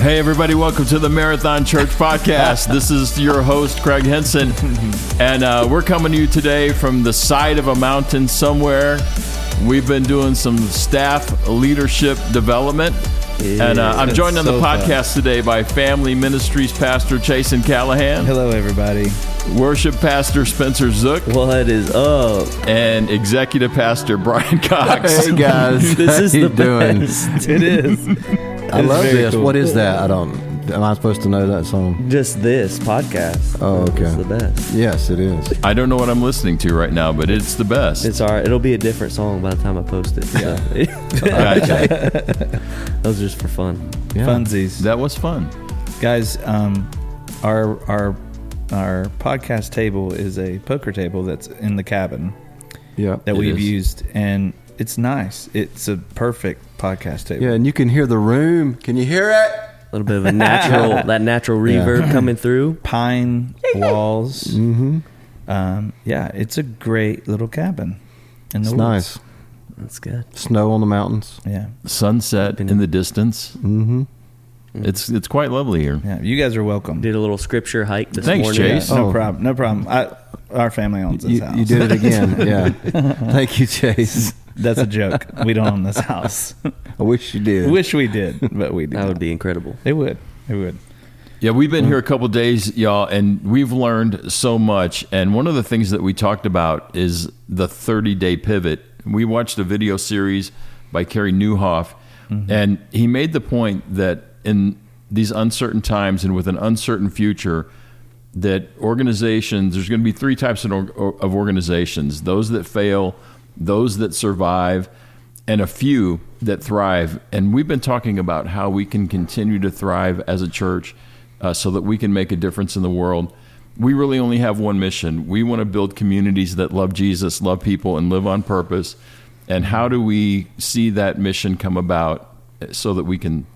Hey, everybody, welcome to the Marathon Church podcast. this is your host, Craig Henson, and uh, we're coming to you today from the side of a mountain somewhere. We've been doing some staff leadership development. and uh, I'm joined on the so fun. podcast today by Family Ministries Pastor Jason Callahan, Hello, everybody. Worship Pastor Spencer Zook, What is up? and Executive Pastor Brian Cox. Hey guys, This is how you the doing? best. It is. I love very this. cool. What is that? I don't. Am I supposed to know that song? Just this podcast. Oh, okay. It's the best. Yes, it is. I don't know what I'm listening to right now, but it's the best. It's all right. It'll be a different song by the time I post it. So. Gotcha. Those are just for fun. Yeah. Funsies. That was fun. Guys, um, our our our podcast table is a poker table that's in the cabin Yeah. that It we've is. used, and it's nice. It's a perfect podcast table. Yeah, and you can hear the room. Can you hear it? A little bit of a natural, that natural Yeah. reverb coming through. Pine walls. Mm-hmm. Um, yeah, it's a great little cabin. In the It's woods. nice. That's good. Snow on the mountains. Yeah, Sunset in the distance. Mm-hmm. Mm-hmm. It's it's quite lovely here. yeah. You guys are welcome. Did a little scripture hike this Thanks, morning. Chase. No Oh. problem. No problem. I, our family owns this You, house. you did it again. yeah. Thank you, Chase. That's a joke. We don't own this house. I wish you did. Wish we did, but we do. That not. would be incredible. It would. It would. Yeah, we've been here a couple days, y'all, and we've learned so much. And one of the things that we talked about is the 30 day pivot. We watched a video series by Carey Nieuwhof, mm-hmm. and he made the point that in these uncertain times and with an uncertain future, that organizations, there's going to be three types of, organizations those that fail, those that survive, and a few that thrive. And we've been talking about how we can continue to thrive as a church uh, so that we can make a difference in the world. We really only have one mission. We want to build communities that love Jesus, love people, and live on purpose. And how do we see that mission come about so that we can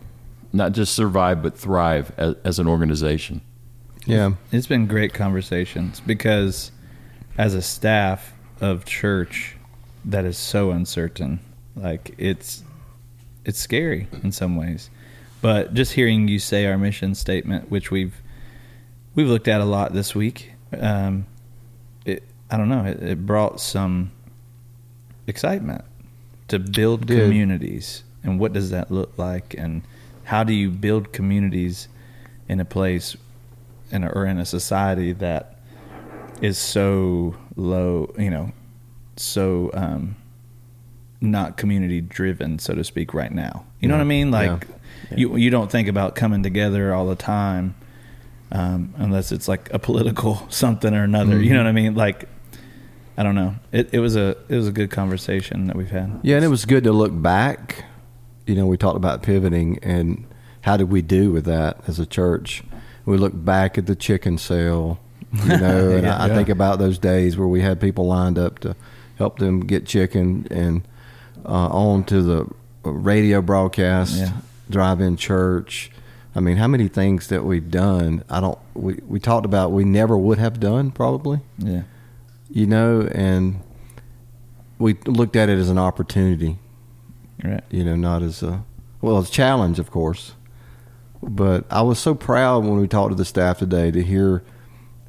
not just survive, but thrive as, as an organization? Yeah. It's been great conversations because, as a staff of church, that is so uncertain. Like it's, it's scary in some ways. But just hearing you say our mission statement, which we've we've looked at a lot this week, um, it I don't know, it, it brought some excitement to build Did. communities and what does that look like and how do you build communities in a place in a, or in a society that is so low, you know, so um, not community driven, so to speak, right now. You know what I mean? Like you you don't think about coming together all the time, um, unless it's like a political something or another. You know what I mean? Like I don't know. It it was a it was a good conversation that we've had. Yeah, and it was good to look back. You know, we talked about pivoting and how did we do with that as a church? We look back at the chicken sale, you know, and I, I Yeah. think about those days where we had people lined up to help them get chicken and uh, on to the radio broadcast, Yeah. drive-in church. I mean, how many things that we've done? I don't. We we talked about we never would have done probably Yeah. you know, and we looked at it as an opportunity, Right. you know, not as a well, it's a challenge, of course. But I was so proud when we talked to the staff today to hear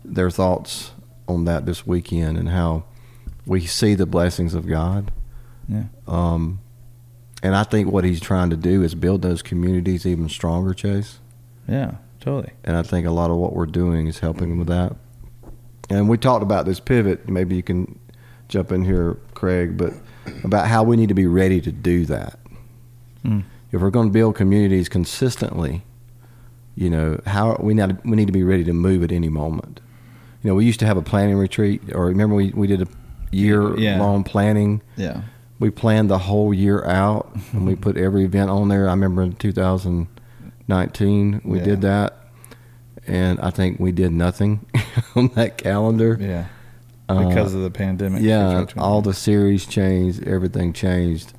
their thoughts on that this weekend and how we see the blessings of God. Yeah. Um, and I think what he's trying to do is build those communities even stronger, Chase. Yeah. Totally. And I think a lot of what we're doing is helping with that. And we talked about this pivot. Maybe you can jump in here, Craig, but about how we need to be ready to do that. Mm. If we're going to build communities consistently, you know, how we need we need to be ready to move at any moment. You know, we used to have a planning retreat, or remember we we did a year Yeah. long planning. Yeah. We planned the whole year out, and we put every event on there. I remember in 2019 we Yeah. did that, and I think we did nothing on that calendar. Yeah. Uh, Because of the pandemic. yeah, all the series changed, everything changed,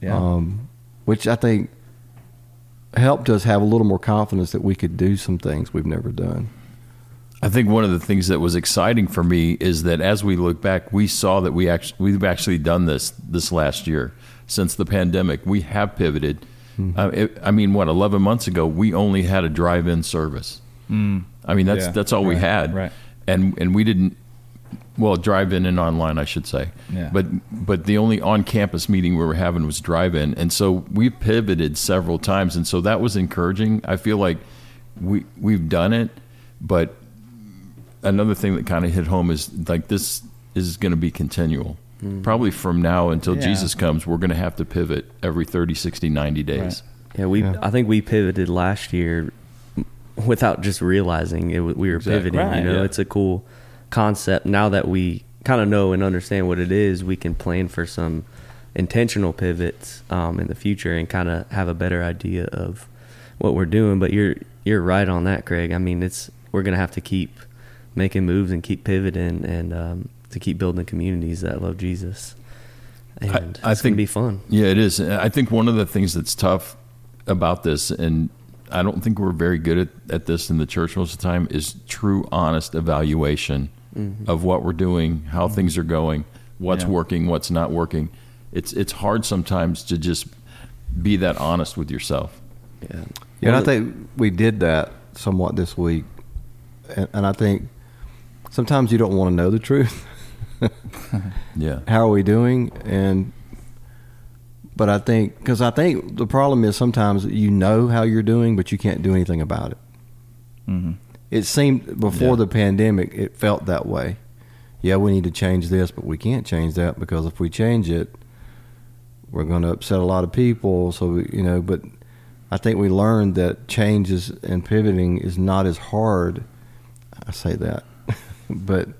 Yeah. um, which I think helped us have a little more confidence that we could do some things we've never done. I think one of the things that was exciting for me is that as we look back, we saw that we actually we've actually done this this last year since the pandemic. We have pivoted, Uh, it, I mean, what eleven months ago we only had a drive-in service. I mean, that's Yeah, that's all we had, right. And and we didn't. Well, drive-in and online, I should say. Yeah. But but the only on-campus meeting we were having was drive-in, and so we pivoted several times, and so that was encouraging. I feel like we we've done it, but another thing that kind of hit home is like this is going to be continual. Mm-hmm. Probably from now until Yeah. Jesus comes, we're going to have to pivot every 30, 60, 90 days. Right. Yeah, we. Yeah. I think we pivoted last year without just realizing it. We were Exactly. pivoting. Right, you know, yeah. it's a cool concept. Now that we kind of know and understand what it is, we can plan for some intentional pivots um, in the future and kind of have a better idea of what we're doing. But you're you're right on that, Craig. I mean, it's we're gonna have to keep making moves and keep pivoting and um, to keep building communities that love Jesus. And I- I it's think- be fun. Yeah, it is. I think one of the things that's tough about this, and I don't think we're very good at, at this in the church most of the time, is true, honest evaluation of what we're doing, how things are going, what's Yeah. working, what's not working. It's it's hard sometimes to just be that honest with yourself. Yeah. Yeah, and I think we did that somewhat this week, and, and I think sometimes you don't want to know the truth. Yeah, How are we doing? And but I think because I think the problem is sometimes you know how you're doing, but you can't do anything about it. hmm It seemed before Yeah. the pandemic, it felt that way. Yeah, we need to change this, but we can't change that because if we change it, we're going to upset a lot of people. So we, you know, but I think we learned that change is and pivoting is not as hard. I say that, but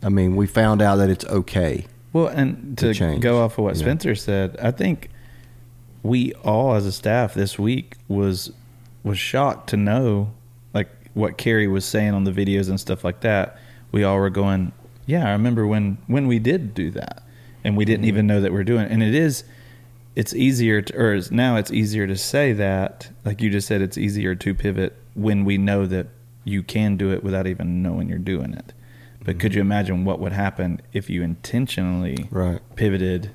I mean, we found out that it's okay. Well, and To to go off of what yeah. Spencer said, I think we all as a staff this week was was shocked to know what Carey was saying on the videos and stuff like that. We all were going, "Yeah, I remember when when we did do that." And we Mm-hmm. didn't even know that we're doing it. And it is it's easier to or is- now it's easier to say that like you just said it's easier to pivot when we know that you can do it without even knowing you're doing it. But could you imagine what would happen if you intentionally Right. pivoted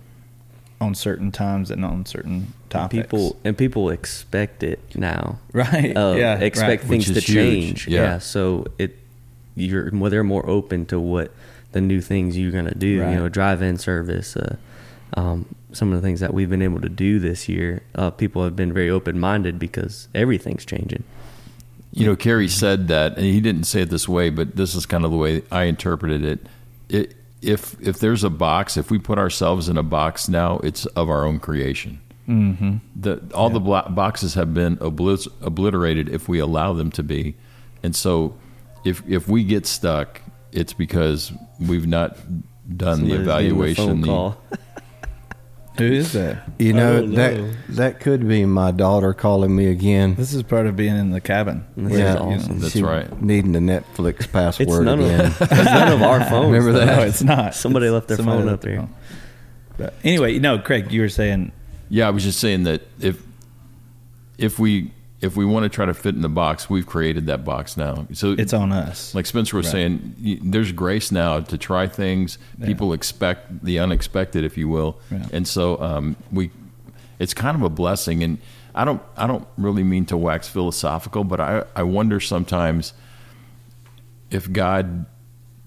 on certain times and on certain topics? People and people expect it now. right? Uh, yeah, expect right. things to huge, change. yeah. so it you're well, they're more open to what the new things you're gonna do. Right. You know, drive-in service. Uh, um, some of the things that we've been able to do this year, uh, people have been very open-minded because everything's changing. You know, Carey said that, and he didn't say it this way, but this is kind of the way I interpreted it. it if if there's a box, if we put ourselves in a box now, it's of our own creation. Mm-hmm. The all the blo- boxes have been oblit- obliterated if we allow them to be, and so if if we get stuck, it's because we've not done the Somebody's evaluation. the-. Who is that? You know no. that that could be my daughter calling me again. This is part of being in the cabin. This Yeah. is awesome. That's She right. Needing the Netflix password It's none again. of it's none of our phones. Remember that? No, it's not. Somebody left their Somebody phone left up there. phone. But anyway, no, Craig, you were saying Yeah, I was just saying that if if we if we want to try to fit in the box, we've created that box now. So it's on us. like Spencer was Right. saying, there's grace now to try things. Yeah. People expect the unexpected, if you will, Yeah. and so um, we. It's kind of a blessing, and I don't. I don't really mean to wax philosophical, but I. I wonder sometimes if God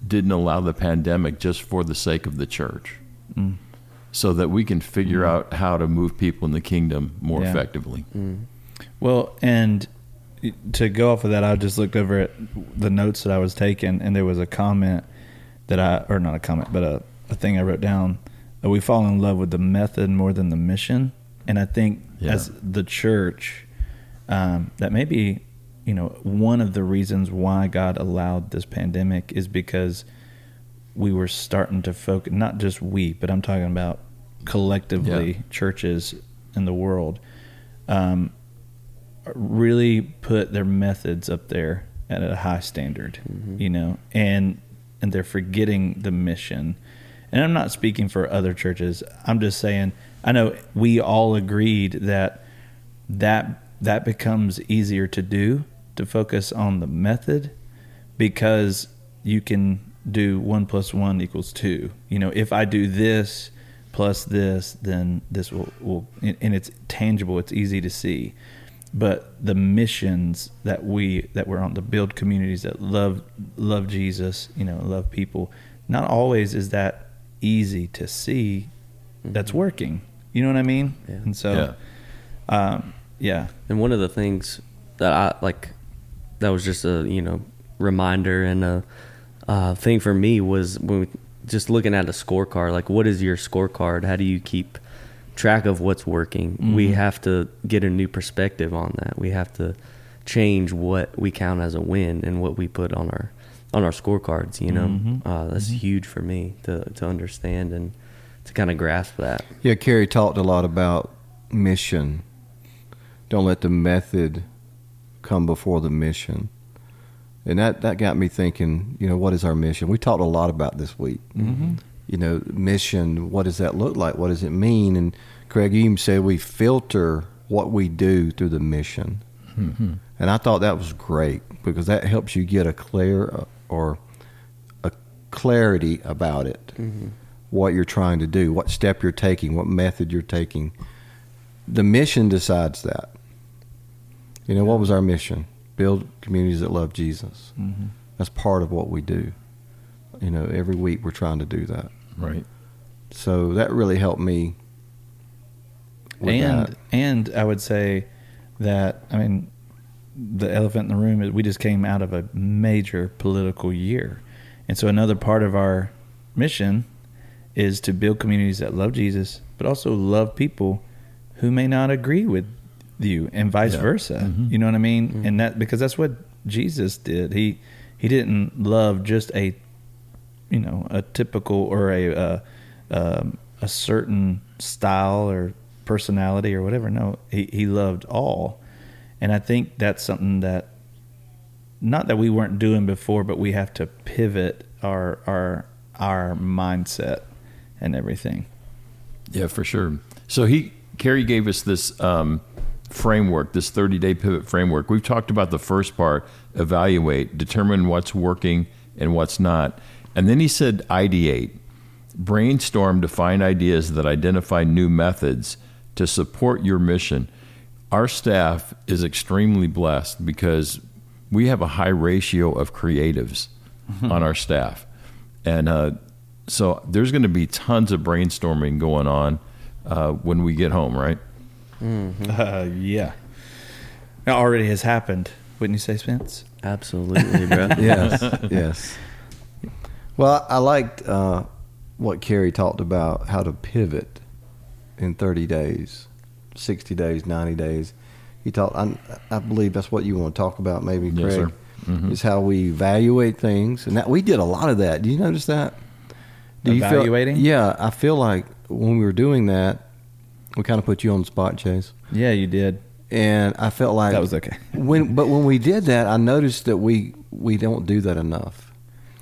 didn't allow the pandemic just for the sake of the church, Mm. so that we can figure out how to move people in the kingdom more Yeah. effectively. Well, and to go off of that, I just looked over at the notes that I was taking, and there was a comment that I, or not a comment, but a, a thing I wrote down. Uh, We fall in love with the method more than the mission, and I think Yeah. as the church, um, that may be, you know, one of the reasons why God allowed this pandemic is because we were starting to focus. Not just we, but I'm talking about collectively Yeah. churches in the world. Um, really put their methods up there at a high standard, mm-hmm. you know, and and they're forgetting the mission. And I'm not speaking for other churches. I'm just saying I know we all agreed that that that becomes easier to do to focus on the method because you can do one plus one equals two. You know, if I do this plus this, then this will will and and it's tangible. It's easy to see. But the missions that we that we're on to build communities that love love Jesus, you know, love people. Not always is that easy to see. That's working. You know what I mean? Yeah. And so, um, yeah, And one of the things that I like that was just a you know reminder and a uh, thing for me was when we, just looking at a scorecard. Like, what is your scorecard? How do you keep track of what's working? We have to get a new perspective on that. We have to change what we count as a win and what we put on our on our scorecards. You know, Mhm. uh, that's huge for me to to understand and to kind of grasp that. Yeah, Carey talked a lot about mission. Don't let the method come before the mission. And that, that got me thinking, you know, what is our mission? We talked a lot about this week. Mm-hmm. You know, mission, what does that look like? What does it mean? And Craig, you even said we filter what we do through the mission. And I thought that was great because that helps you get a clear uh, or a clarity about it what you're trying to do, what step you're taking, what method you're taking. The mission decides that. You know, what was our mission? Build communities that love Jesus. Mm-hmm. That's part of what we do. You know, every week we're trying to do that. Right. So that really helped me. and that. and I would say that I mean the elephant in the room is we just came out of a major political year, and so another part of our mission is to build communities that love Jesus, but also love people who may not agree with you, and vice Yeah. versa. Mhm. You know what I mean? And that because that's what Jesus did. He he didn't love just a you know a typical or a uh, um, a certain style or personality or whatever. No, he he loved all, and I think that's something that not that we weren't doing before, but we have to pivot our our our mindset and everything. Yeah, for sure. So he Carey gave us this um, framework, this 30 day pivot framework. We've talked about the first part, evaluate, determine what's working and what's not. And then he said ideate, brainstorm to find ideas that identify new methods to support your mission. Our staff is extremely blessed because we have a high ratio of creatives on our staff. And uh, so there's going to be tons of brainstorming going on uh, when we get home, right? Uh, yeah, it already has happened. Wouldn't you say, Spence? Absolutely, bro. yes, yes. Well, I liked uh, what Carey talked about how to pivot in 30 days, 60 days, 90 days. He talked. I, I believe that's what you want to talk about, maybe, Yes, Craig. sir. Mhm. Is how we evaluate things, and that we did a lot of that. Do you notice that? Do you feel- Evaluating? yeah, I feel like when we were doing that, we kind of put you on the spot, Chase, Yeah, you did. and I felt like That was okay. when, but when we did that, I noticed that we we don't do that enough.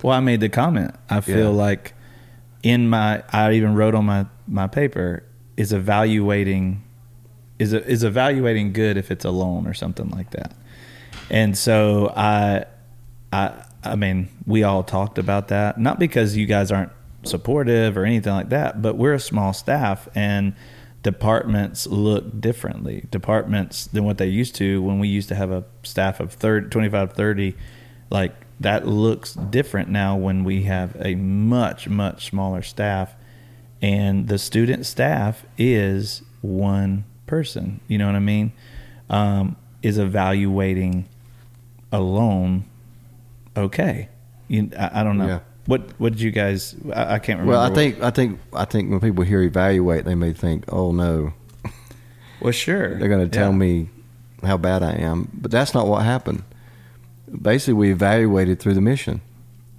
Well, I made the comment. I feel Yeah. like in my, I even wrote on my my paper is evaluating is is evaluating good if it's alone or something like that. And so I, I, I mean, we all talked about that. Not because you guys aren't supportive or anything like that, but we're a small staff and departments look differently. Departments than what they used to when we used to have a staff of 30, 25, 30, like that looks different now when we have a much, much smaller staff. And the student staff is one person. You know what I mean? Um, is evaluating alone okay. You, I, I don't know. Yeah. What What did you guys? I, I can't remember. Well, I what- think I think I think when people hear evaluate, they may think, "Oh no, Well, sure. they're going to tell Yeah. me how bad I am." But that's not what happened. Basically, we evaluated through the mission.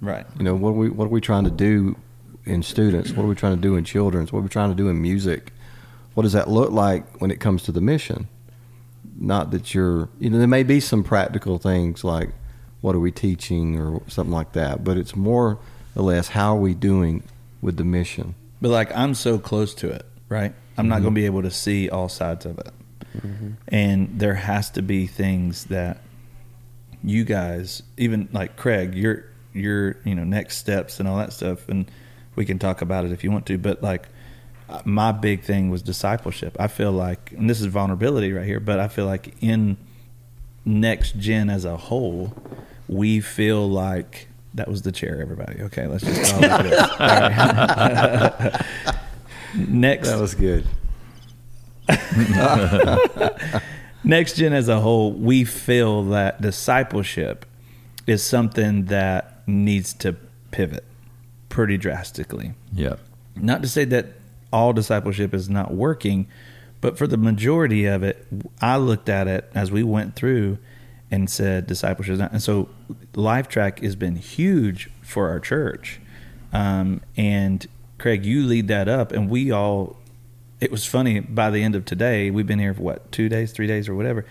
Right. You know, what are we what are we trying to do in students? What are we trying to do in children's? What are we trying to do in music? What does that look like when it comes to the mission? Not that you're, you know, there may be some practical things like what are we teaching or something like that, but it's more or less how are we doing with the mission? But like, I'm so close to it. Right. I'm not going to mm-hmm. be able to see all sides of it, mm-hmm. and there has to be things that you guys, even like Craig, your your you know next steps and all that stuff, and we can talk about it if you want to. But like, my big thing was discipleship. I feel like, and this is vulnerability right here, but I feel like in next gen as a whole, we feel like that was the chair. Everybody, okay, let's just all look at this. All right. next, That was good. next gen as a whole, we feel that discipleship is something that needs to pivot pretty drastically. Yeah. Not to say that all discipleship is not working, but for the majority of it, I looked at it as we went through and said discipleship. is not- And so Life Track has been huge for our church. Um, and Craig, you lead that up, and we all. It was funny. By the end of today, we've been here for what two days, three days, or whatever.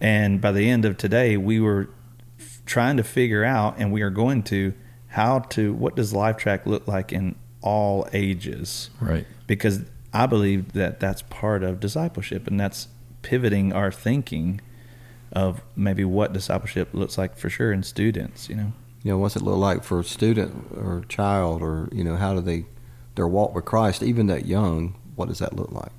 And by the end of today, we were f- trying to figure out, and we are going to how to what does Life Track look like in all ages Right. because I believe that that's part of discipleship, and that's pivoting our thinking of maybe what discipleship looks like for sure in students. You know, You know, what's it look like for a student or child, or you know, how do they their walk with Christ, even that young? What does that look like?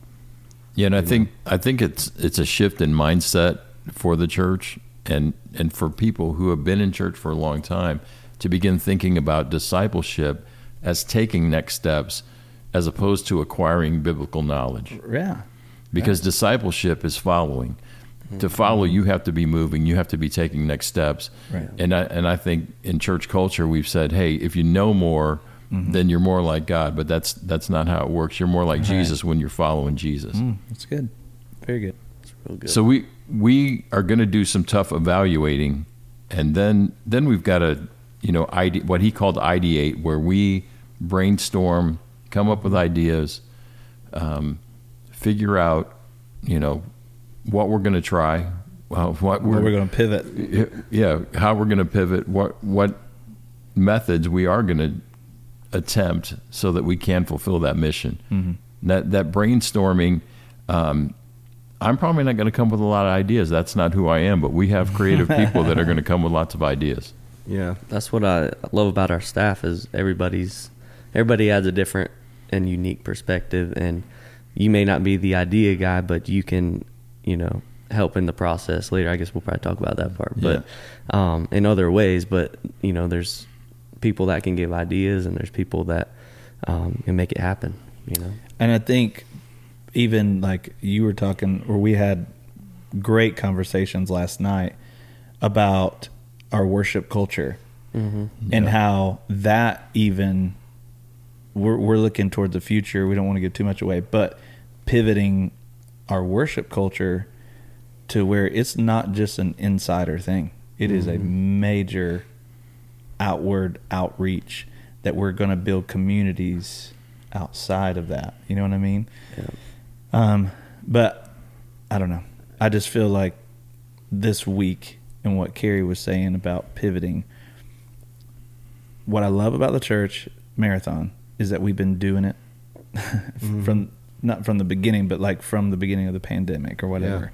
Yeah, and I think I think it's it's a shift in mindset for the church and and for people who have been in church for a long time to begin thinking about discipleship as taking next steps as opposed to acquiring biblical knowledge. yeah, Because discipleship is following. To mm-hmm. follow, you have to be moving. You have to be taking next steps. Right. And I and I think in church culture we've said, hey, if you know more, Mm-hmm. then you're more like God. But that's that's not how it works. You're more like Right. Jesus when you're following Jesus. mm, that's good, very good. It's real good. So we we are going to do some tough evaluating, and then then we've got to you know ide- what he called ideate, where we brainstorm, come up with ideas, um, figure out you know what we're going to try, well, what we're, we're going to pivot. yeah how we're going to pivot, what what methods we are going to attempt so that we can fulfill that mission. Mm-hmm. That that brainstorming. Um, I'm probably not going to come with a lot of ideas. That's not who I am. But we have creative people that are going to come with lots of ideas. Yeah, that's what I love about our staff is everybody's everybody has a different and unique perspective and you may not be the idea guy but you can you know help in the process later I guess we'll probably talk about that part but um, in other ways but you know there's people that can give ideas and there's people that um, can make it happen you know And I think even like you were talking, or we had great conversations last night about our worship culture mm-hmm. and Yeah. how that even we're we're looking towards the future. We don't want to give too much away, but pivoting our worship culture to where it's not just an insider thing. It is a major outward outreach that we're going to build communities outside of that. You know what I mean? yeah. Um, but I don't know. I just feel like this week and what Carey was saying about pivoting. What I love about the church marathon is that we've been doing it from not from the beginning, but like from the beginning of the pandemic or whatever.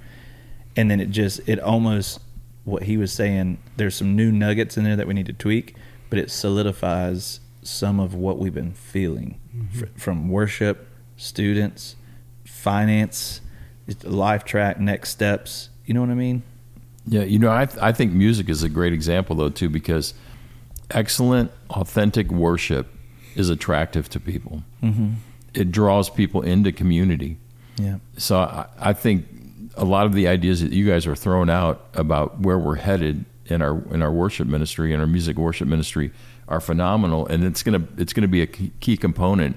And then it just it almost what he was saying. There's some new nuggets in there that we need to tweak, but it solidifies some of what we've been feeling fr- from worship, students, finance, life track, next steps. You know what I mean? Yeah, you know, I I think music is a great example though too because excellent, authentic worship is attractive to people. Mm-hmm. It draws people into community. Yeah. So I, I think a lot of the ideas that you guys are throwing out about where we're headed in our in our worship ministry and our music worship ministry are phenomenal, and it's gonna it's gonna be a key key component,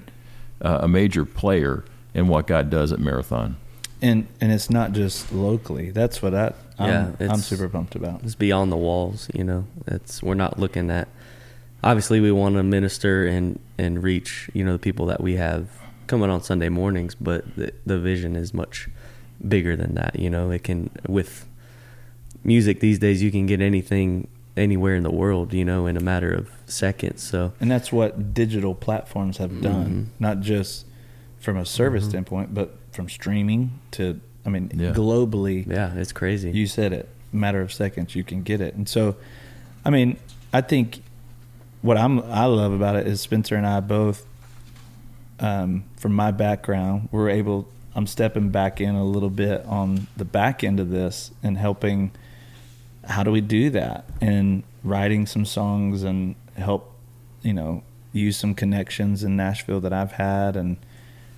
uh, a major player in what God does at Marathon. And and it's not just locally. That's what I I'm, Yeah, I'm it's- super pumped about. it's beyond the walls you know it's we're not looking at obviously we want to minister and and reach you know the people that we have coming on sunday mornings but the, the vision is much bigger than that you know it can with music these days you can get anything anywhere in the world you know in a matter of seconds so And that's what digital platforms have done, Mhm. not just from a service standpoint, but from streaming to I mean Yeah. globally. yeah it's crazy You said it. Matter of seconds, you can get it. And so, I mean, I think what I'm I love about it is Spencer and I both um, from my background, we're able. I'm stepping back in a little bit on the back end of this and helping. How do we do that? And writing some songs and help, you know, use some connections in Nashville that I've had and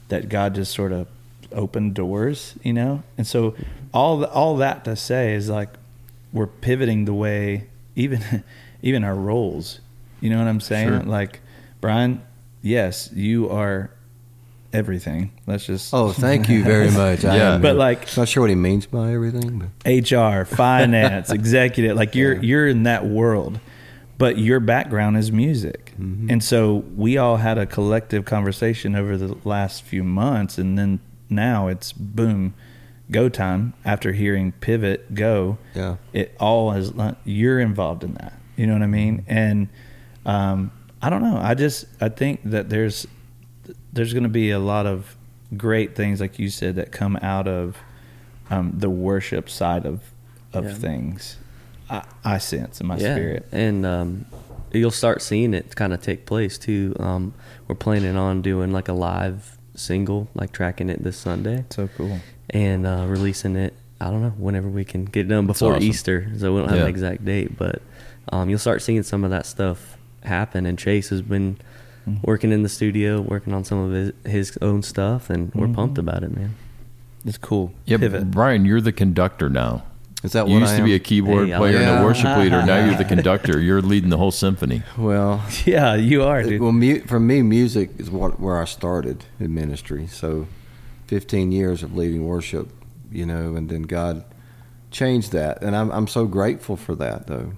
that God just sort of opened doors, you know. And so all the, all that to say is like we're pivoting the way even even our roles. You know what I'm saying? Sure. Like Brian, yes, you are everything. Let's just Oh, thank you very much. Yeah. But, like- not sure what he means by everything, but HR, finance, executive. Like you're Yeah. you're in that world, but your background is music, Mm-hmm. and so we all had a collective conversation over the last few months, and then now it's boom, go time. After hearing pivot go, yeah. it all is you're involved in that. You know what I mean? And um, I don't know. I just I think that there's there's going to be a lot of great things, like you said, that come out of um, the worship side of of Yeah. things. I, I sense in my yeah, spirit. and um, you'll start seeing it kind of take place too. Um, we're planning on doing like a live single, like tracking it this Sunday So cool. and uh, releasing it. I don't know whenever we can get it done before awesome. Easter, so we don't have Yeah. an exact date, but um, you'll start seeing some of that stuff happen. And Chase has been Mhm. working in the studio, working on some of his, his own stuff, and we're Mhm. pumped about it, man. It's cool. Yeah, Pivot. Brian, you're the conductor now. Is that You what used I to be a keyboard Hey, I player and a worship leader. Now you're the conductor. You're leading the whole symphony. Well, Yeah, you are, dude. well, mu- for me, music is what where I started in ministry. So, 15 years of leading worship, you know, and then God changed that, and I'm I'm so grateful for that, though.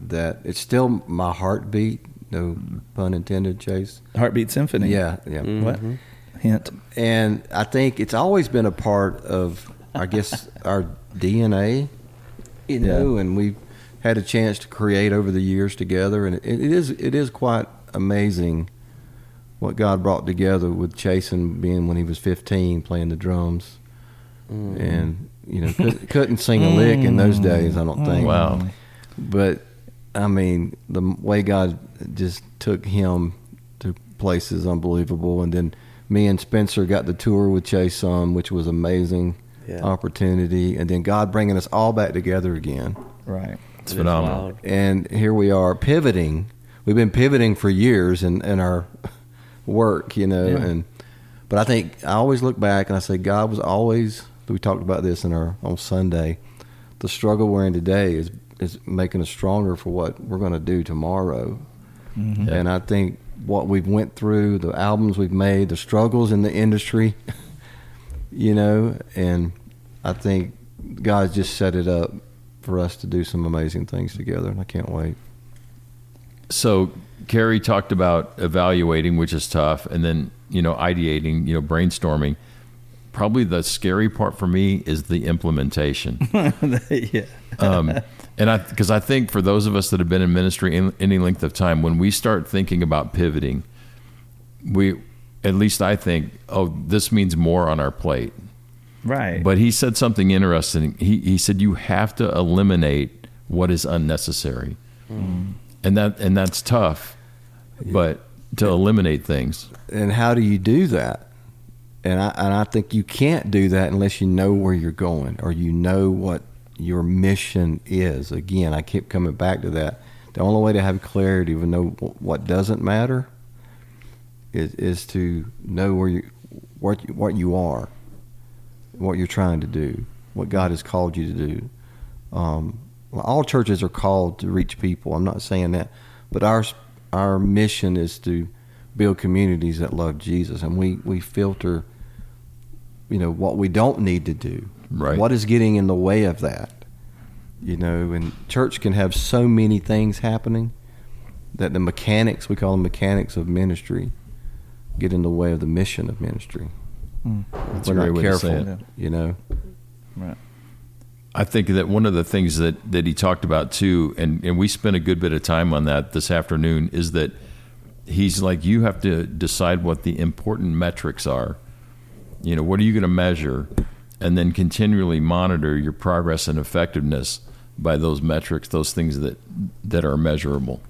That it's still my heartbeat. No pun intended, Chase. Heartbeat Symphony. Yeah, yeah. What? Mhm. Hint. And I think it's always been a part of, I guess, our DNA, you Yeah. know, and we've had a chance to create over the years together, and it, it is it is quite amazing what God brought together with Chasen being when he was 15 playing the drums, Mm. and you know couldn't, couldn't sing a lick in those days, I don't think. Wow. But I mean, the way God just took him to places unbelievable, and then me and Spencer got the tour with Chase on, which was amazing Yeah. opportunity, and then God bringing us all back together again, Right. It's It is phenomenal. and here we are pivoting. We've been pivoting for years in, in our work, you know, Yeah. and but I think I always look back and I say God was always. We talked about this in our on Sunday. The struggle we're in today is is making us stronger for what we're going to do tomorrow. Mhm. And I think what we've went through, the albums we've made, the struggles in the industry, you know, and I think God's just set it up for us to do some amazing things together, and I can't wait. So Carey talked about evaluating, which is tough, and then you know ideating, you know brainstorming. Probably the scary part for me is the implementation. yeah. um, and I because I think for those of us that have been in ministry in any length of time, when we start thinking about pivoting, we at least I think, oh, this means more on our plate. Right. But he said something interesting. He he said you have to eliminate what is unnecessary, hmm. and that and that's tough. But to eliminate things, And how do you do that? And I and I think you can't do that unless you know where you're going or you know what your mission is. Again, I keep coming back to that. The only way to have clarity to know what doesn't matter is is to know where you what you, what you are, what you're trying to do, what God has called you to do. Um, all churches are called to reach people. I'm not saying that, but our our mission is to build communities that love Jesus, and we we filter, you know, what we don't need to do. Right. What is getting in the way of that? You know, and church can have so many things happening that the mechanics we call them mechanics of ministry get in the way of the mission of ministry. Mm. That's We're not careful, to say it. you know. Right. I think that one of the things that, that he talked about too, and, and we spent a good bit of time on that this afternoon, is that he's like, you have to decide what the important metrics are. You know, what are you going to measure? And then continually monitor your progress and effectiveness by those metrics, those things that, that are measurable.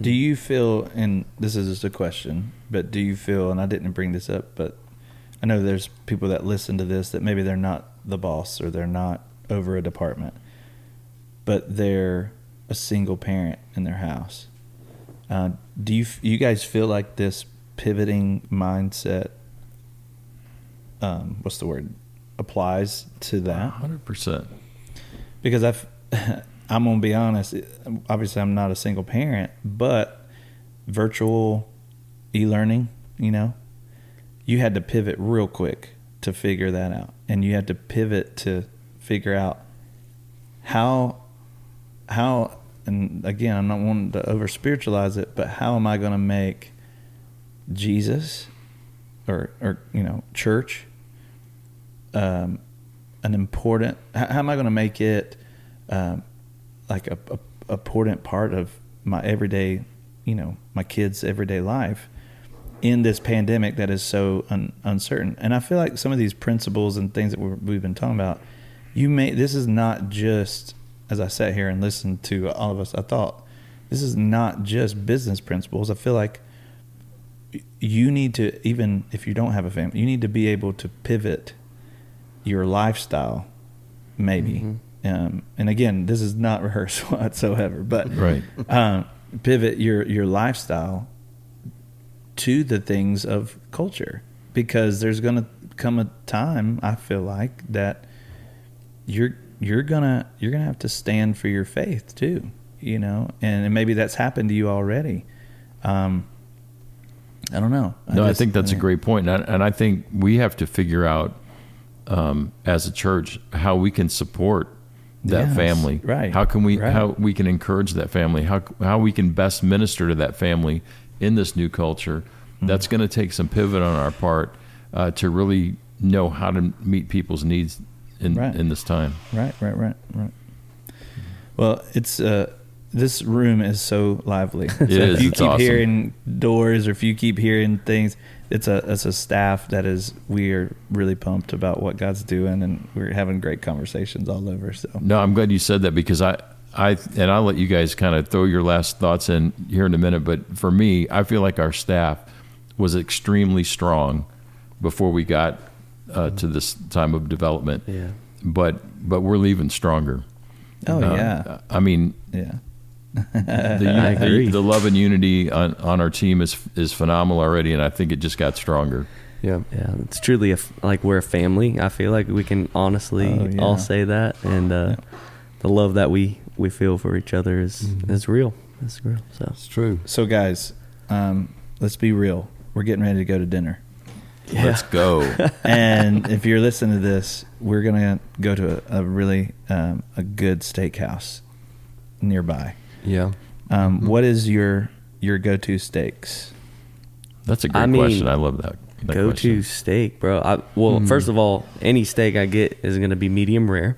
Do you feel, and this is just a question, but do you feel, and I didn't bring this up, but I know there's people that listen to this that maybe they're not the boss or they're not over a department, but they're a single parent in their house. Uh, do you you guys feel like this pivoting mindset? Um, what's the word? Applies to that hundred percent. because I've, I'm gonna be honest. Obviously, I'm not a single parent, but virtual e-learning, you know, you had to pivot real quick to figure that out, and you had to pivot to figure out how, how, and again, I'm not wanting to over spiritualize it, but how am I going to make Jesus, or or you know, church, um, an important how, how am i going to make it um, like a, a important part of my everyday you know my kids everyday life in this pandemic that is so un, uncertain? And i feel like some of these principles and things that we're, we've been talking about you may this is not just as i sat here and listened to all of us i thought this is not just business principles. I feel like you need to even if you don't have a family you need to be able to pivot your lifestyle maybe. Um, and again this is not rehearsed whatsoever but Right. um, pivot your your lifestyle to the things of culture. Because there's going to come a time I feel like that you're you're gonna you're gonna have to stand for your faith too you know? And, maybe that's happened to you already. Um, I don't know. No, I think that's a mean, great point, and I, and I think we have to figure out um, as a church how we can support that Yes, family. right, How can we right. how we can encourage that family? How how we can best minister to that family in this new culture? Mm-hmm. That's going to take some pivot on our part uh, to really know how to meet people's needs in Right. in this time. Right, right, right, right. Well, it's uh, this room is so lively. so is, If you keep awesome. hearing doors, or if you keep hearing things, it's a it's a staff that is we are really pumped about what God's doing, and we're having great conversations all over. So No, I'm glad you said that because I, I, and I'll let you guys kind of throw your last thoughts in here in a minute. But for me, I feel like our staff was extremely strong before we got uh, to this time of development. Yeah. But but we're leaving stronger. oh Uh, yeah, I mean, yeah, the, I agree. the, the love and unity on, on our team is is phenomenal already, and I think it just got stronger. Yeah. Yeah, it's truly a f- like we're a family. I feel like we can honestly Oh, yeah. all say that, and uh, the love that we we feel for each other is Mm-hmm. is real. It's real. So It's true. So guys, um, let's be real. We're getting ready to go to dinner. Let's go. and if you're listening to this, we're gonna go to a, a really um, a good steakhouse nearby. Yeah. Um, Mm-hmm. what is your your go to steaks? That's a great I mean, question. I love that. that go to steak, bro. I, well, Hmm. first of all, any steak I get is going to be medium rare.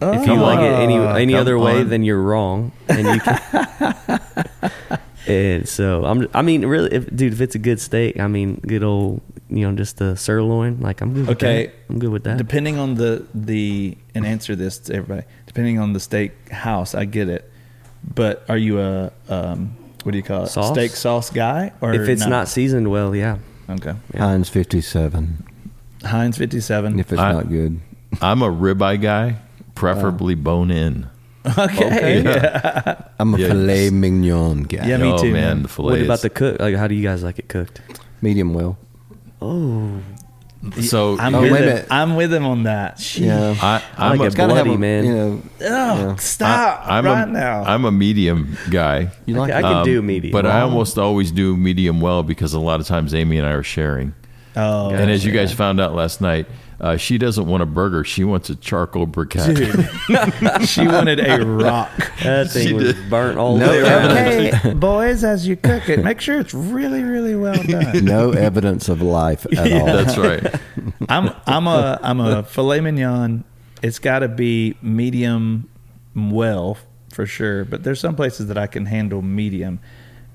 if you Oh. like it any any come other way, on. then you're wrong, and you can. and so I'm. I mean, really, if, dude, if it's a good steak, I mean, good old, you know, just the sirloin. Like I'm good. With Okay. that. I'm good with that. Depending on the the and answer this to everybody. Depending on the steak house, I get it. But are you a um, what do you call it? Sauce? Steak sauce guy, or if it's not seasoned well, yeah. okay? Yeah. Heinz 57. Heinz fifty seven. If it's I- not good. I'm a ribeye guy, preferably bone in. Okay. yeah. I'm a Yeah. filet mignon guy. Yeah, me oh too, man, man. the fillet. What about is- the cook? Like, how do you guys like it cooked? Medium well. Oh, So I'm with him. I'm with him on that. Yeah. I, I I'm like a, it It's have bloody, a, man. You know, Oh, Yeah. stop I'm right a, now. I'm a medium guy. you like I it? can do medium. But I almost always do medium well because a lot of times Amy and I are sharing. oh, and as you guys found out last night, uh, she doesn't want a burger; she wants a charcoal briquette. she wanted a rock. that She thing was did. burnt all No the way around. evidence. Okay, boys, as you cook it, make sure it's really, really well done. no evidence of life at all. That's right. I'm I'm a I'm a filet mignon. It's got to be medium well for sure, but there's some places that I can handle medium.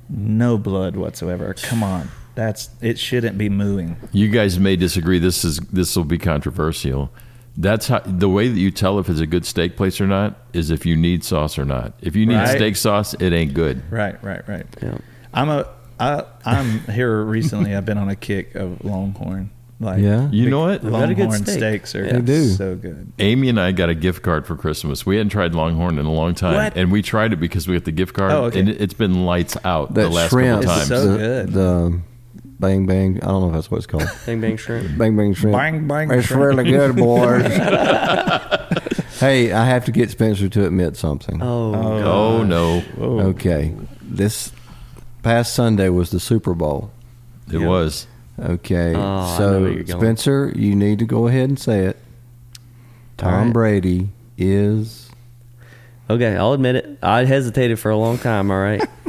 No blood whatsoever. Come on, that's it. Shouldn't be mooing. You guys may disagree. This is this will be controversial, That's how the way that you tell if it's a good steak place or not is if you need sauce or not. If you need Right. steak sauce, it ain't good. Right, right, right. Yeah. I'm a I I'm here recently. I've been on a kick of Longhorn. Like Yeah? You know what? They've got a good Longhorn steak. steaks are They do. so good. Amy and I got a gift card for Christmas. We hadn't tried Longhorn in a long time, What? and we tried it because we got the gift card, Oh, okay. and it- it's been lights out That the last shrimp, couple times. so the, good. the bang bang. I don't know if that's what it's called. Bang bang shrimp. bang bang shrimp. Bang, bang It's shrimp. really good, boys. hey, I have to get Spencer to admit something. Oh, oh, oh no, Whoa. Okay, this past Sunday was the Super Bowl. it Yeah. was. Okay, Oh, so where you're going. Spencer, you need to go ahead and say it. Tom All right. Brady is Okay, I'll admit it. I hesitated for a long time. All right,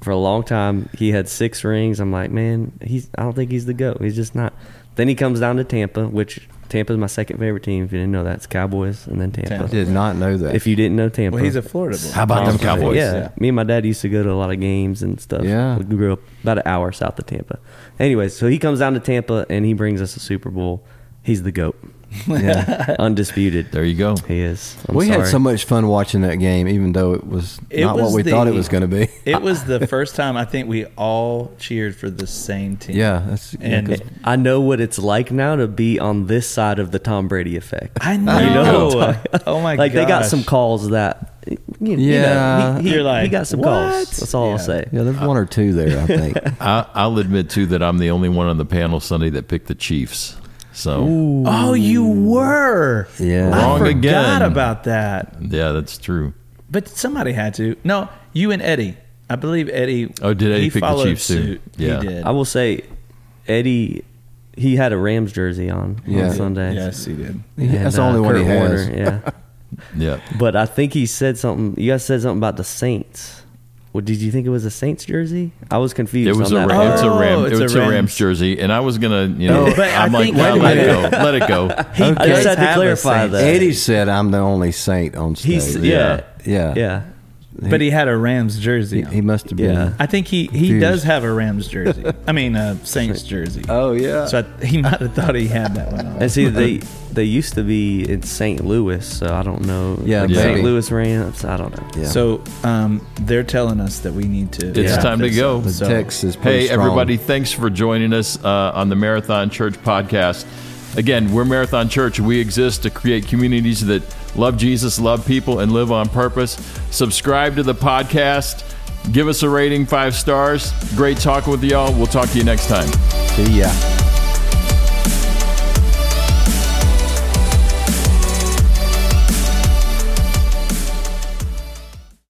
for a long time, he had six rings. I'm like, man, he's. I don't think he's the goat. He's just not. Then he comes down to Tampa, which Tampa's my second favorite team. If you didn't know that, it's Cowboys and then Tampa. Tampa. did not know that. If you didn't know Tampa, Well, he's a Florida boy. How about them Cowboys? Yeah. Yeah. me and my dad used to go to a lot of games and stuff. Yeah. we grew up about an hour south of Tampa. Anyways, so he comes down to Tampa and he brings us a Super Bowl. He's the goat, yeah. undisputed. There you go. He is. I'm we sorry. had so much fun watching that game, even though it was It not what was we thought it was going to be. It was the first time I think we all cheered for the same team. yeah, that's yeah, I know what it's like now to be on this side of the Tom Brady effect. I You know. know, oh my god! like they got some calls that you, you know, Yeah. he, he, You're like, he got some "What?" calls. That's all I'll say. yeah, there's one or two there, I think. I, I'll admit too that I'm the only one on the panel Sunday that picked the Chiefs. So Oh, you were. Yeah. I Wrong forgot again. about that. yeah, that's true. But somebody had to. No, you and Eddie. I believe Eddie. Oh, did Eddie he pick the followed Chiefs too? suit. Yeah. he did. I will say, Eddie, he had a Rams jersey on Yeah. on Sunday. Yes, he did. And, that's the uh, only one he Kurt has. Warner, yeah, Yeah. but I think he said something. You guys said something about the Saints. Well, did you think it was a Saints jersey? I was confused. It was on a that Ram, it's a Ram, Oh, it it's was a a Rams. Rams. jersey, and I was gonna, you oh, know, Oh, but I I'm like, think- well, wait a let it go, let it go. He I does just had to clarify that. Eddie said I'm the only saint on stage. He's yeah, yeah, yeah. But he had a Rams jersey. He, he must have been. Yeah. I think he, he does have a Rams jersey. I mean, a Saints jersey. Oh yeah. So I, he might have thought he had that one on. And see, they they used to be in St. Louis, so I don't know. Yeah, like maybe. St. Louis Rams. I don't know. yeah. So um, they're telling us that we need to. It's wrap time to go. up. the So- text is Hey, strong. everybody, thanks for joining us uh, on the Marathon Church podcast. Again, we're Marathon Church. We exist to create communities that love Jesus, love people, and live on purpose. Subscribe to the podcast. Give us a rating, five stars. Great talking with y'all. We'll talk to you next time. See ya.